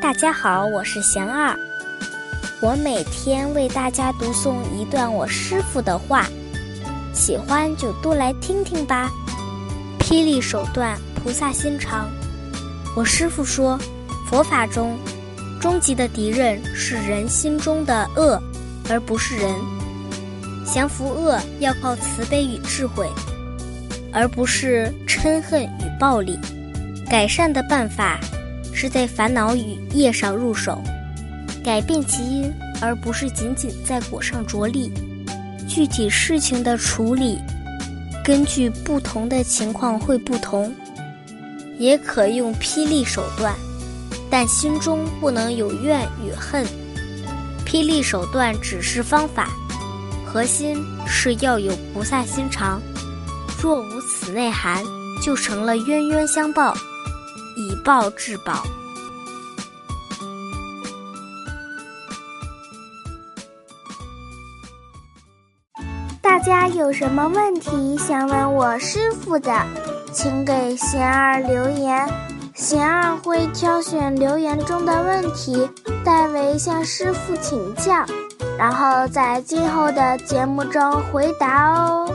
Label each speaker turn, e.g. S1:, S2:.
S1: 大家好，我是贤二，我每天为大家读诵一段我师傅的话，喜欢就多来听听吧。霹雳手段，菩萨心肠。我师傅说，佛法中，终极的敌人是人心中的恶，而不是人。降服恶要靠慈悲与智慧，而不是嗔恨与暴力。改善的办法。是在烦恼与业上入手，改变其因，而不是仅仅在果上着力。具体事情的处理，根据不同的情况会不同，也可用霹雳手段，但心中不能有怨与恨。霹雳手段只是方法，核心是要有菩萨心肠。若无此内涵，就成了冤冤相报。以暴制暴。
S2: 大家有什么问题想问我师傅的，请给贤儿留言，贤儿会挑选留言中的问题，代为向师傅请教，然后在今后的节目中回答哦。